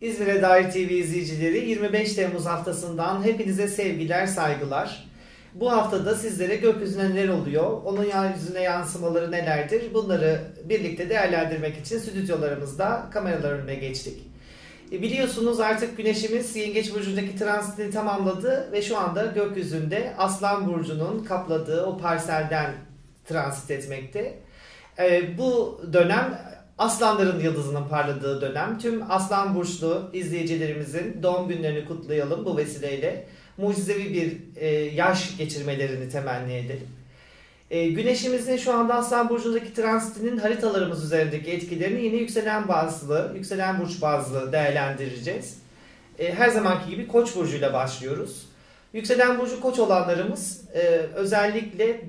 İzmir'e dair TV izleyicileri 25 Temmuz haftasından hepinize sevgiler, saygılar. Bu haftada sizlere gökyüzüne neler oluyor, onun yeryüzüne yansımaları nelerdir bunları birlikte değerlendirmek için stüdyolarımızda kameralar önüne geçtik. E, biliyorsunuz artık güneşimiz Yengeç Burcu'ndaki transitini tamamladı ve şu anda gökyüzünde Aslan Burcu'nun kapladığı o parselden transit etmekte. E, bu dönem Aslanların yıldızının parladığı dönem. Tüm Aslan Burçlu izleyicilerimizin doğum günlerini kutlayalım bu vesileyle. Mucizevi bir e, yaş geçirmelerini temenni edelim. E, güneşimizin şu anda Aslan Burcu'ndaki transitinin haritalarımız üzerindeki etkilerini yine yükselen bazlı, yükselen burç bazlı değerlendireceğiz. E, her zamanki gibi Koç burcuyla başlıyoruz. Yükselen burcu Koç olanlarımız e, özellikle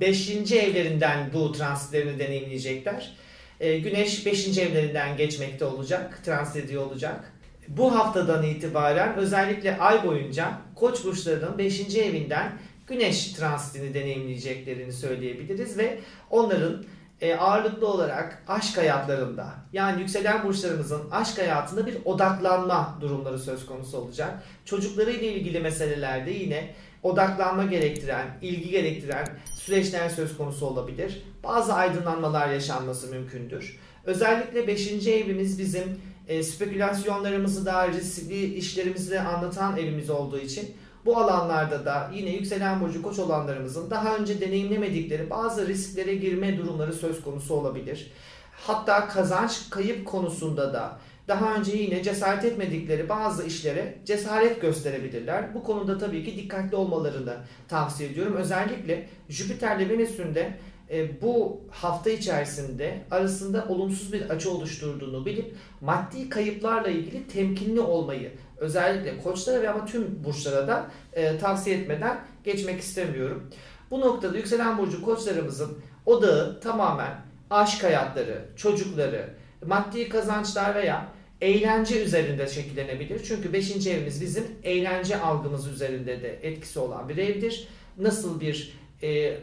5. evlerinden bu transitlerini deneyimleyecekler. E, güneş 5. evlerinden geçmekte olacak, transit ediyor olacak. Bu haftadan itibaren özellikle ay boyunca Koç burçlarının 5. evinden Güneş transitini deneyimleyeceklerini söyleyebiliriz ve onların e, ağırlıklı olarak aşk hayatlarında yani yükselen burçlarımızın aşk hayatında bir odaklanma durumları söz konusu olacak. Çocuklarıyla ilgili meselelerde yine odaklanma gerektiren, ilgi gerektiren süreçler söz konusu olabilir. Bazı aydınlanmalar yaşanması mümkündür. Özellikle 5. evimiz bizim e, spekülasyonlarımızı da riskli işlerimizi de anlatan evimiz olduğu için bu alanlarda da yine yükselen burcu koç olanlarımızın daha önce deneyimlemedikleri bazı risklere girme durumları söz konusu olabilir. Hatta kazanç kayıp konusunda da daha önce yine cesaret etmedikleri bazı işlere cesaret gösterebilirler. Bu konuda tabii ki dikkatli olmalarını tavsiye ediyorum. Özellikle Jüpiter'le Venüs'ün de e, bu hafta içerisinde arasında olumsuz bir açı oluşturduğunu bilip maddi kayıplarla ilgili temkinli olmayı özellikle koçlara ve ama tüm burçlara da e, tavsiye etmeden geçmek istemiyorum. Bu noktada yükselen burcu koçlarımızın odağı tamamen aşk hayatları, çocukları, maddi kazançlar veya eğlence üzerinde şekillenebilir. Çünkü 5. evimiz bizim eğlence algımız üzerinde de etkisi olan bir evdir. Nasıl bir e,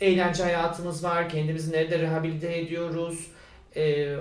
eğlence hayatımız var, kendimizi nerede rehabilite ediyoruz, e,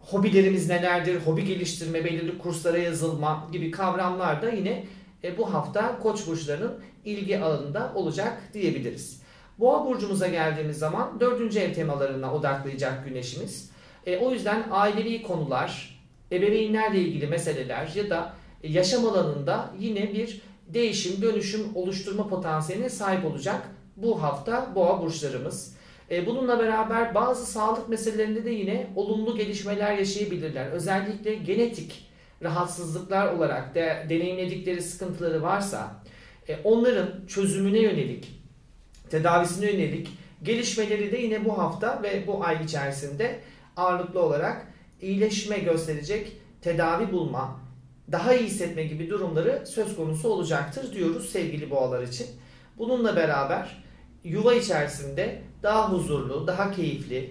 hobilerimiz nelerdir, hobi geliştirme, belirli kurslara yazılma gibi kavramlar da yine e, bu hafta koç burçlarının ilgi alanında olacak diyebiliriz. Boğa burcumuza geldiğimiz zaman dördüncü ev temalarına odaklayacak güneşimiz. E, o yüzden ailevi konular, ebeveynlerle ilgili meseleler ya da yaşam alanında yine bir değişim, dönüşüm oluşturma potansiyeline sahip olacak bu hafta boğa burçlarımız. E, bununla beraber bazı sağlık meselelerinde de yine olumlu gelişmeler yaşayabilirler. Özellikle genetik rahatsızlıklar olarak de, deneyimledikleri sıkıntıları varsa e, onların çözümüne yönelik, tedavisine yönelik gelişmeleri de yine bu hafta ve bu ay içerisinde ağırlıklı olarak iyileşme gösterecek tedavi bulma, daha iyi hissetme gibi durumları söz konusu olacaktır diyoruz sevgili boğalar için. Bununla beraber yuva içerisinde daha huzurlu, daha keyifli,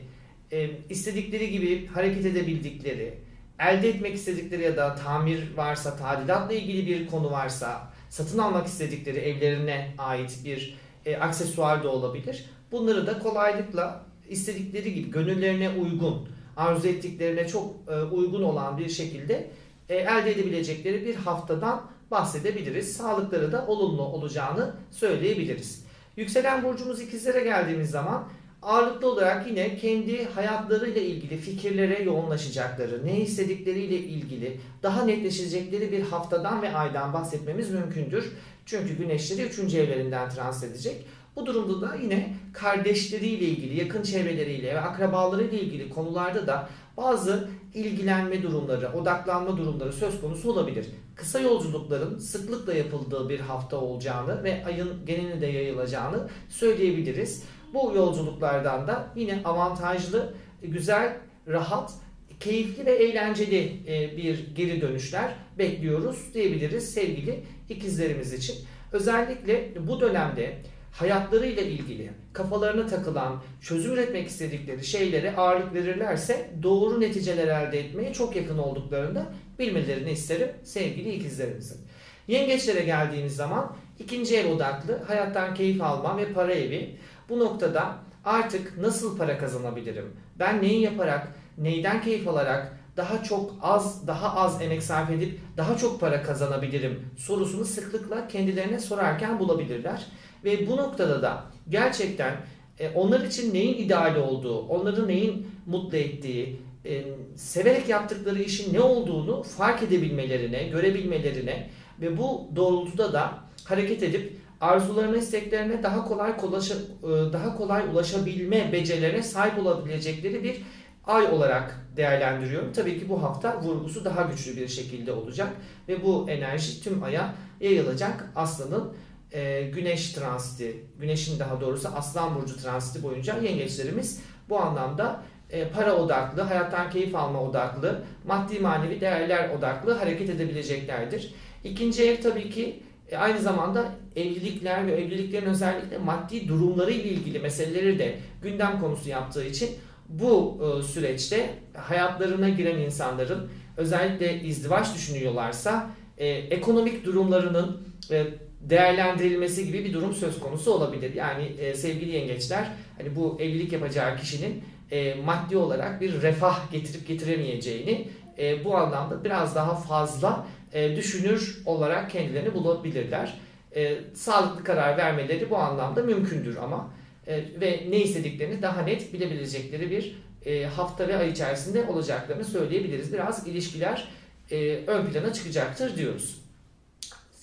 e, istedikleri gibi hareket edebildikleri, elde etmek istedikleri ya da tamir varsa, tadilatla ilgili bir konu varsa, satın almak istedikleri evlerine ait bir e, aksesuar da olabilir. Bunları da kolaylıkla istedikleri gibi gönüllerine uygun, arzu ettiklerine çok e, uygun olan bir şekilde e, elde edebilecekleri bir haftadan bahsedebiliriz. Sağlıkları da olumlu olacağını söyleyebiliriz. Yükselen burcumuz ikizlere geldiğimiz zaman ağırlıklı olarak yine kendi hayatlarıyla ilgili fikirlere yoğunlaşacakları, ne istedikleriyle ilgili daha netleşecekleri bir haftadan ve aydan bahsetmemiz mümkündür. Çünkü güneşleri 3. evlerinden trans edecek. Bu durumda da yine kardeşleriyle ilgili, yakın çevreleriyle ve akrabalarıyla ilgili konularda da bazı ilgilenme durumları, odaklanma durumları söz konusu olabilir. Kısa yolculukların sıklıkla yapıldığı bir hafta olacağını ve ayın genelinde yayılacağını söyleyebiliriz. Bu yolculuklardan da yine avantajlı, güzel, rahat, keyifli ve eğlenceli e, bir geri dönüşler bekliyoruz diyebiliriz sevgili ikizlerimiz için. Özellikle bu dönemde hayatlarıyla ilgili kafalarına takılan, çözüm üretmek istedikleri şeylere ağırlık verirlerse doğru neticeler elde etmeye çok yakın olduklarında bilmelerini isterim sevgili ikizlerimizin. Yengeçlere geldiğimiz zaman ikinci ev odaklı, hayattan keyif alma ve para evi. Bu noktada artık nasıl para kazanabilirim? Ben neyi yaparak, neyden keyif alarak daha çok az, daha az emek sarf edip daha çok para kazanabilirim sorusunu sıklıkla kendilerine sorarken bulabilirler. Ve bu noktada da gerçekten e, onlar için neyin ideal olduğu, onları neyin mutlu ettiği, e, severek yaptıkları işin ne olduğunu fark edebilmelerine, görebilmelerine ve bu doğrultuda da hareket edip arzularına, isteklerine daha kolay kolaşa, e, daha kolay ulaşabilme becerilerine sahip olabilecekleri bir ay olarak değerlendiriyorum. Tabii ki bu hafta vurgusu daha güçlü bir şekilde olacak ve bu enerji tüm aya yayılacak. Aslanın e, güneş transiti, güneşin daha doğrusu aslan burcu transiti boyunca yengeçlerimiz bu anlamda e, para odaklı, hayattan keyif alma odaklı, maddi manevi değerler odaklı hareket edebileceklerdir. İkinci ev tabii ki e, aynı zamanda evlilikler ve evliliklerin özellikle maddi durumları ile ilgili meseleleri de gündem konusu yaptığı için bu e, süreçte hayatlarına giren insanların özellikle izdivaç düşünüyorlarsa e, ekonomik durumlarının e, değerlendirilmesi gibi bir durum söz konusu olabilir. Yani e, sevgili yengeçler hani bu evlilik yapacağı kişinin e, maddi olarak bir refah getirip getiremeyeceğini e, bu anlamda biraz daha fazla e, düşünür olarak kendilerini bulabilirler. E, sağlıklı karar vermeleri bu anlamda mümkündür ama e, ve ne istediklerini daha net bilebilecekleri bir e, hafta ve ay içerisinde olacaklarını söyleyebiliriz. Biraz ilişkiler e, ön plana çıkacaktır diyoruz.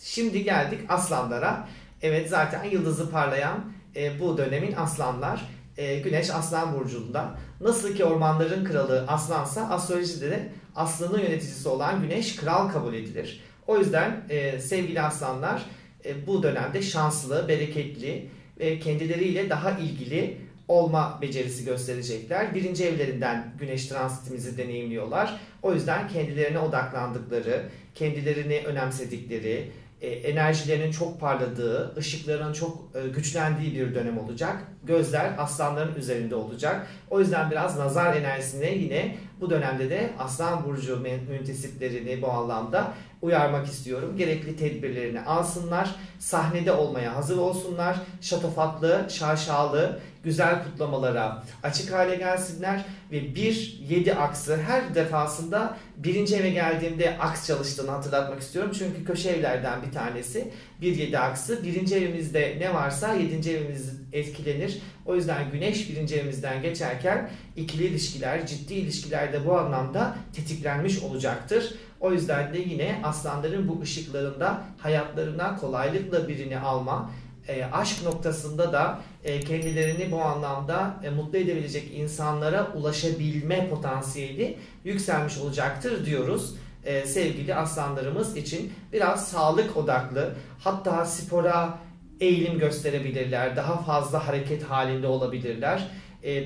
Şimdi geldik aslanlara. Evet zaten yıldızı parlayan e, bu dönemin aslanlar. E, Güneş Aslan Burcu'nda. Nasıl ki ormanların kralı aslansa astrolojide de aslanın yöneticisi olan Güneş kral kabul edilir. O yüzden e, sevgili aslanlar e, bu dönemde şanslı, bereketli ve kendileriyle daha ilgili olma becerisi gösterecekler. Birinci evlerinden güneş transitimizi deneyimliyorlar. O yüzden kendilerine odaklandıkları, kendilerini önemsedikleri, e, enerjilerinin çok parladığı, ışıkların çok e, güçlendiği bir dönem olacak. Gözler aslanların üzerinde olacak. O yüzden biraz nazar enerjisine yine bu dönemde de aslan burcu müntesiplerini bu anlamda uyarmak istiyorum. Gerekli tedbirlerini alsınlar. Sahnede olmaya hazır olsunlar. Şatafatlı, şaşalı, güzel kutlamalara açık hale gelsinler ve 1-7 aksı her defasında birinci eve geldiğimde aks çalıştığını hatırlatmak istiyorum. Çünkü köşe evlerden bir tanesi 1-7 aksı. Birinci evimizde ne varsa 7. evimiz etkilenir. O yüzden güneş birinci evimizden geçerken ikili ilişkiler, ciddi ilişkiler de bu anlamda tetiklenmiş olacaktır. O yüzden de yine aslanların bu ışıklarında hayatlarına kolaylıkla birini alma, e, aşk noktasında da e, kendilerini bu anlamda e, mutlu edebilecek insanlara ulaşabilme potansiyeli yükselmiş olacaktır diyoruz. E, sevgili aslanlarımız için biraz sağlık odaklı hatta spora eğilim gösterebilirler. Daha fazla hareket halinde olabilirler. E,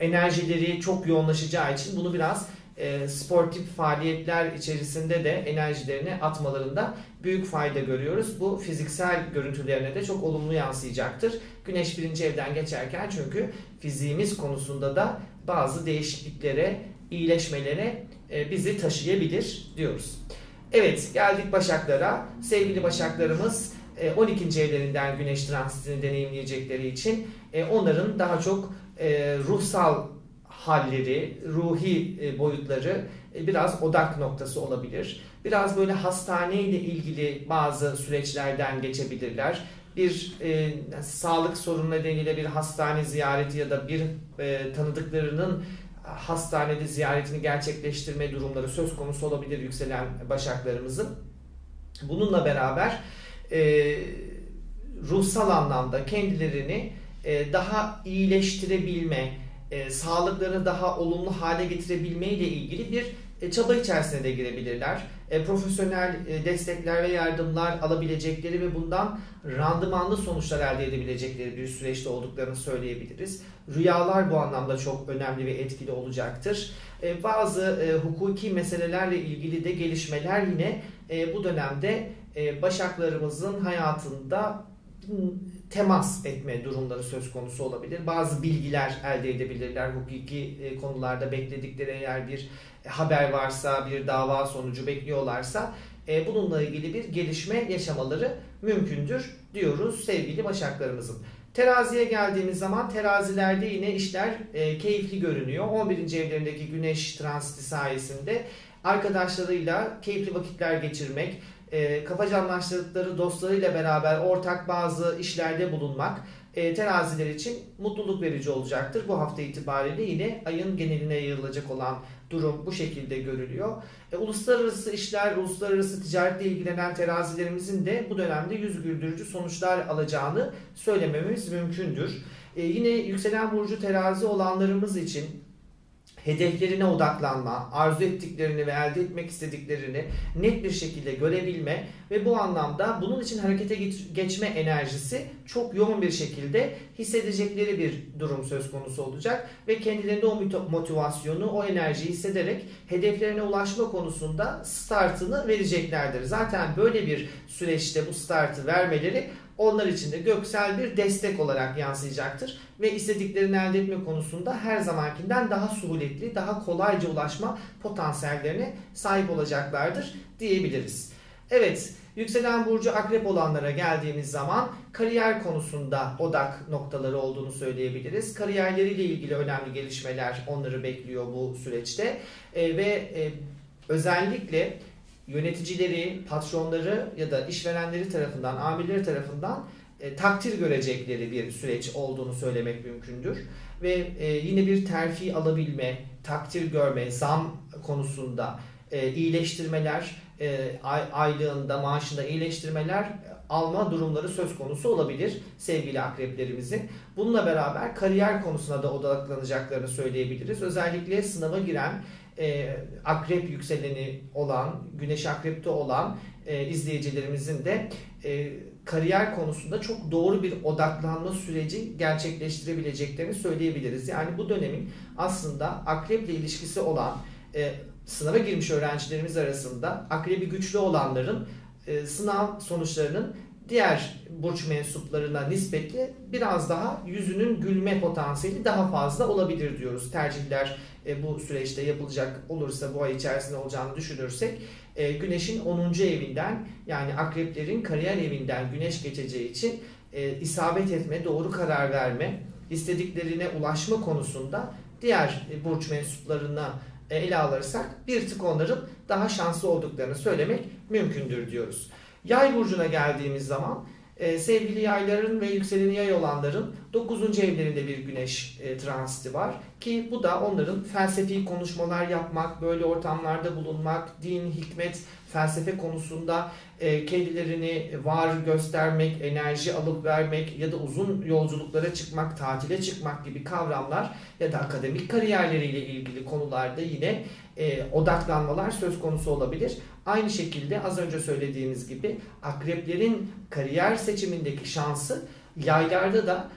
enerjileri çok yoğunlaşacağı için bunu biraz e, sportif faaliyetler içerisinde de enerjilerini atmalarında büyük fayda görüyoruz. Bu fiziksel görüntülerine de çok olumlu yansıyacaktır. Güneş birinci evden geçerken çünkü fiziğimiz konusunda da bazı değişikliklere, iyileşmelere e, bizi taşıyabilir diyoruz. Evet geldik Başaklara. Sevgili Başaklarımız 12. E, evlerinden güneş transitini deneyimleyecekleri için e, onların daha çok e, ruhsal halleri, ruhi e, boyutları e, biraz odak noktası olabilir. Biraz böyle hastane ile ilgili bazı süreçlerden geçebilirler. Bir e, sağlık sorunu nedeniyle bir hastane ziyareti ya da bir e, tanıdıklarının hastanede ziyaretini gerçekleştirme durumları söz konusu olabilir yükselen başaklarımızın. Bununla beraber e, ruhsal anlamda kendilerini e, daha iyileştirebilme, e, sağlıklarını daha olumlu hale getirebilme ile ilgili bir e, çaba içerisine de girebilirler. E, profesyonel e, destekler ve yardımlar alabilecekleri ve bundan randımanlı sonuçlar elde edebilecekleri bir süreçte olduklarını söyleyebiliriz. Rüyalar bu anlamda çok önemli ve etkili olacaktır. E, bazı e, hukuki meselelerle ilgili de gelişmeler yine e, bu dönemde e, başaklarımızın hayatında temas etme durumları söz konusu olabilir. Bazı bilgiler elde edebilirler. Hukuki e, konularda bekledikleri eğer bir haber varsa, bir dava sonucu bekliyorlarsa e, bununla ilgili bir gelişme yaşamaları mümkündür diyoruz sevgili başaklarımızın. Teraziye geldiğimiz zaman terazilerde yine işler e, keyifli görünüyor. 11. evlerindeki güneş transiti sayesinde arkadaşlarıyla keyifli vakitler geçirmek, e, kafaca anlaştıkları dostlarıyla beraber ortak bazı işlerde bulunmak e, teraziler için mutluluk verici olacaktır. Bu hafta itibariyle yine ayın geneline yayılacak olan durum bu şekilde görülüyor. E, uluslararası işler, uluslararası ticaretle ilgilenen terazilerimizin de bu dönemde yüz güldürücü sonuçlar alacağını söylememiz mümkündür. E, yine yükselen burcu terazi olanlarımız için hedeflerine odaklanma, arzu ettiklerini ve elde etmek istediklerini net bir şekilde görebilme ve bu anlamda bunun için harekete geçme enerjisi çok yoğun bir şekilde hissedecekleri bir durum söz konusu olacak ve kendilerinde o motivasyonu, o enerjiyi hissederek hedeflerine ulaşma konusunda startını vereceklerdir. Zaten böyle bir süreçte bu startı vermeleri onlar için de göksel bir destek olarak yansıyacaktır. Ve istediklerini elde etme konusunda her zamankinden daha suhuletli, daha kolayca ulaşma potansiyellerine sahip olacaklardır diyebiliriz. Evet, yükselen burcu akrep olanlara geldiğimiz zaman kariyer konusunda odak noktaları olduğunu söyleyebiliriz. Kariyerleriyle ilgili önemli gelişmeler onları bekliyor bu süreçte. E, ve e, özellikle yöneticileri, patronları ya da işverenleri tarafından, amirleri tarafından e, takdir görecekleri bir süreç olduğunu söylemek mümkündür. Ve e, yine bir terfi alabilme, takdir görme, zam konusunda e, iyileştirmeler, e, aylığında, maaşında iyileştirmeler alma durumları söz konusu olabilir sevgili akreplerimizin. Bununla beraber kariyer konusuna da odaklanacaklarını söyleyebiliriz. Özellikle sınava giren e, akrep yükseleni olan, güneş akrepte olan e, izleyicilerimizin de e, kariyer konusunda çok doğru bir odaklanma süreci gerçekleştirebileceklerini söyleyebiliriz. Yani bu dönemin aslında akreple ilişkisi olan e, sınava girmiş öğrencilerimiz arasında akrebi güçlü olanların e, sınav sonuçlarının diğer burç mensuplarına nispetle biraz daha yüzünün gülme potansiyeli daha fazla olabilir diyoruz. Tercihler e, bu süreçte yapılacak olursa bu ay içerisinde olacağını düşünürsek e, Güneş'in 10. evinden yani akreplerin kariyer evinden Güneş geçeceği için e, isabet etme, doğru karar verme, istediklerine ulaşma konusunda diğer burç mensuplarına e, ele alırsak bir tık onların daha şanslı olduklarını söylemek mümkündür diyoruz. Yay burcuna geldiğimiz zaman e, sevgili yayların ve yükseleni yay olanların 9. evlerinde bir güneş e, transiti var. Ki bu da onların felsefi konuşmalar yapmak, böyle ortamlarda bulunmak, din, hikmet, felsefe konusunda e, kendilerini var göstermek, enerji alıp vermek ya da uzun yolculuklara çıkmak, tatile çıkmak gibi kavramlar ya da akademik kariyerleriyle ilgili konularda yine e, odaklanmalar söz konusu olabilir. Aynı şekilde az önce söylediğimiz gibi akreplerin kariyer seçimindeki şansı yaylarda da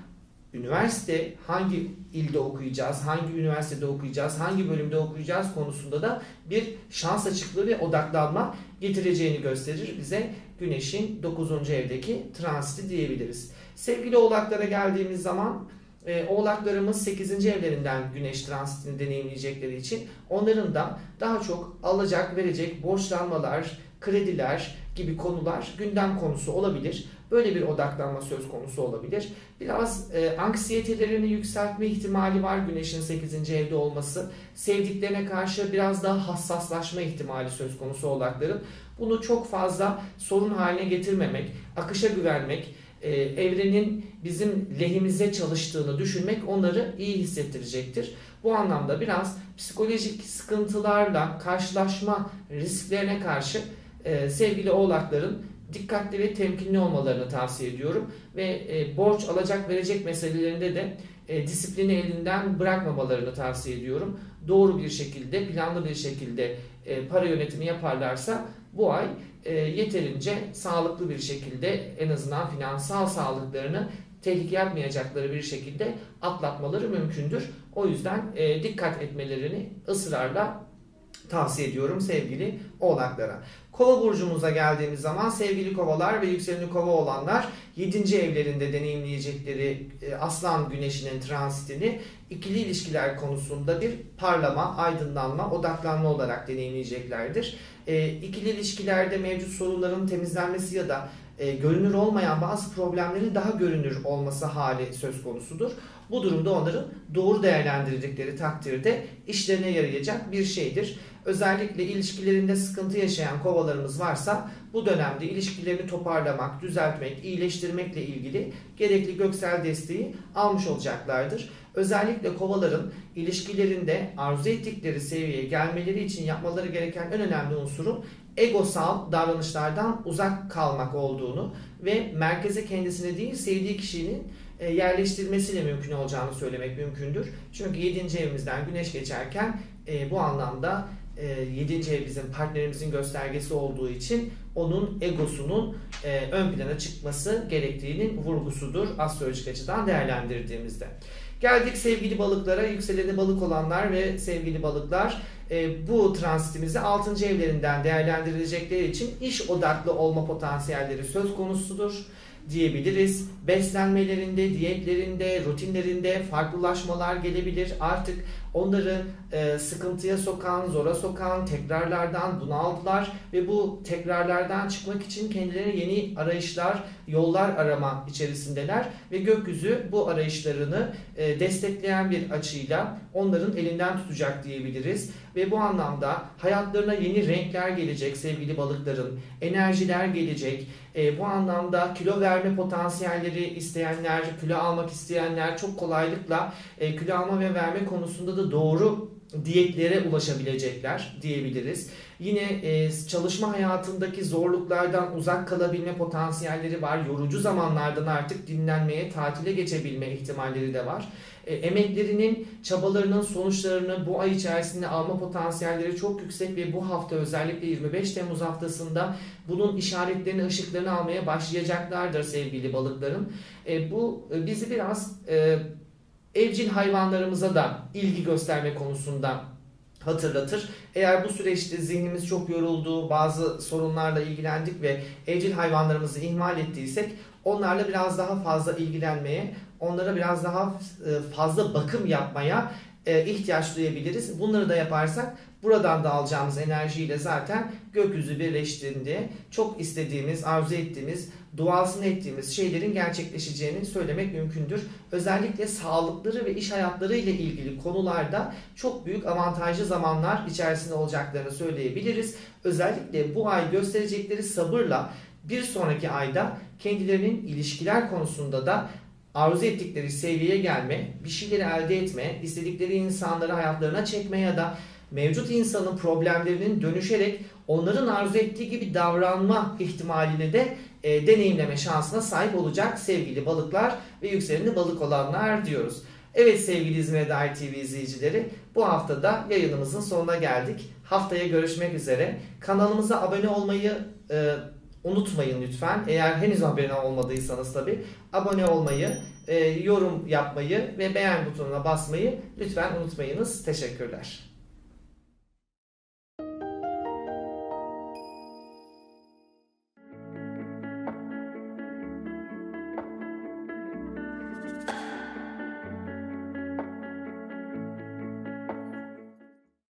üniversite hangi ilde okuyacağız, hangi üniversitede okuyacağız, hangi bölümde okuyacağız konusunda da bir şans açıklığı ve odaklanma getireceğini gösterir bize Güneş'in 9. evdeki transiti diyebiliriz. Sevgili oğlaklara geldiğimiz zaman e, oğlaklarımız 8. evlerinden güneş transitini deneyimleyecekleri için onların da daha çok alacak verecek borçlanmalar, krediler gibi konular gündem konusu olabilir. Böyle bir odaklanma söz konusu olabilir. Biraz e, anksiyetelerini yükseltme ihtimali var güneşin 8. evde olması. Sevdiklerine karşı biraz daha hassaslaşma ihtimali söz konusu oğlakların. Bunu çok fazla sorun haline getirmemek, akışa güvenmek, e, evrenin bizim lehimize çalıştığını düşünmek onları iyi hissettirecektir. Bu anlamda biraz psikolojik sıkıntılarla karşılaşma risklerine karşı e, sevgili oğlakların dikkatli ve temkinli olmalarını tavsiye ediyorum. Ve e, borç alacak verecek meselelerinde de e, disiplini elinden bırakmamalarını tavsiye ediyorum. Doğru bir şekilde, planlı bir şekilde e, para yönetimi yaparlarsa bu ay e, yeterince sağlıklı bir şekilde en azından finansal sağlıklarını tehlike yapmayacakları bir şekilde atlatmaları mümkündür. O yüzden e, dikkat etmelerini ısrarla tavsiye ediyorum sevgili oğlaklara. Kova burcumuza geldiğimiz zaman sevgili kovalar ve yükseleni kova olanlar 7. evlerinde deneyimleyecekleri e, aslan güneşinin transitini ikili ilişkiler konusunda bir parlama, aydınlanma, odaklanma olarak deneyimleyeceklerdir. E, ikili ilişkilerde mevcut sorunların temizlenmesi ya da e, görünür olmayan bazı problemlerin daha görünür olması hali söz konusudur. Bu durumda onların doğru değerlendirdikleri takdirde işlerine yarayacak bir şeydir. Özellikle ilişkilerinde sıkıntı yaşayan kovalarımız varsa bu dönemde ilişkilerini toparlamak, düzeltmek, iyileştirmekle ilgili gerekli göksel desteği almış olacaklardır. Özellikle kovaların ilişkilerinde arzu ettikleri seviyeye gelmeleri için yapmaları gereken en önemli unsurun egosal davranışlardan uzak kalmak olduğunu ve merkeze kendisini değil sevdiği kişinin e, yerleştirmesiyle mümkün olacağını söylemek mümkündür. Çünkü 7. evimizden güneş geçerken e, bu anlamda 7. E, ev bizim partnerimizin göstergesi olduğu için onun egosunun ön plana çıkması gerektiğinin vurgusudur astrolojik açıdan değerlendirdiğimizde. Geldik sevgili balıklara, yükseleni balık olanlar ve sevgili balıklar bu transitimizi 6. evlerinden değerlendirilecekleri için iş odaklı olma potansiyelleri söz konusudur diyebiliriz. Beslenmelerinde, diyetlerinde, rutinlerinde farklılaşmalar gelebilir. Artık onları e, sıkıntıya sokan, zora sokan, tekrarlardan bunaldılar ve bu tekrarlardan çıkmak için kendilerine yeni arayışlar, yollar arama içerisindeler ve gökyüzü bu arayışlarını e, destekleyen bir açıyla onların elinden tutacak diyebiliriz ve bu anlamda hayatlarına yeni renkler gelecek sevgili balıkların, enerjiler gelecek. E, bu anlamda kilo verme potansiyelleri isteyenler, kilo almak isteyenler çok kolaylıkla e, kilo alma ve verme konusunda da doğru diyetlere ulaşabilecekler diyebiliriz. Yine e, çalışma hayatındaki zorluklardan uzak kalabilme potansiyelleri var. Yorucu zamanlardan artık dinlenmeye, tatile geçebilme ihtimalleri de var. E, emeklerinin, çabalarının sonuçlarını bu ay içerisinde alma potansiyelleri çok yüksek ve bu hafta özellikle 25 Temmuz haftasında bunun işaretlerini, ışıklarını almaya başlayacaklardır sevgili balıkların. E, bu e, bizi biraz e, evcil hayvanlarımıza da ilgi gösterme konusunda hatırlatır. Eğer bu süreçte zihnimiz çok yoruldu, bazı sorunlarla ilgilendik ve evcil hayvanlarımızı ihmal ettiysek onlarla biraz daha fazla ilgilenmeye, onlara biraz daha e, fazla bakım yapmaya e, ihtiyaç duyabiliriz. Bunları da yaparsak buradan da alacağımız enerjiyle zaten gökyüzü birleştiğinde çok istediğimiz, arzu ettiğimiz, duasını ettiğimiz şeylerin gerçekleşeceğini söylemek mümkündür. Özellikle sağlıkları ve iş hayatları ile ilgili konularda çok büyük avantajlı zamanlar içerisinde olacaklarını söyleyebiliriz. Özellikle bu ay gösterecekleri sabırla bir sonraki ayda kendilerinin ilişkiler konusunda da arzu ettikleri seviyeye gelme, bir şeyleri elde etme, istedikleri insanları hayatlarına çekme ya da mevcut insanın problemlerinin dönüşerek onların arzu ettiği gibi davranma ihtimalini de e, deneyimleme şansına sahip olacak sevgili balıklar ve yükseleni balık olanlar diyoruz. Evet sevgili İzmir Dair TV izleyicileri bu haftada yayınımızın sonuna geldik. Haftaya görüşmek üzere. Kanalımıza abone olmayı e, unutmayın lütfen. Eğer henüz abone olmadıysanız tabi abone olmayı, e, yorum yapmayı ve beğen butonuna basmayı lütfen unutmayınız. Teşekkürler.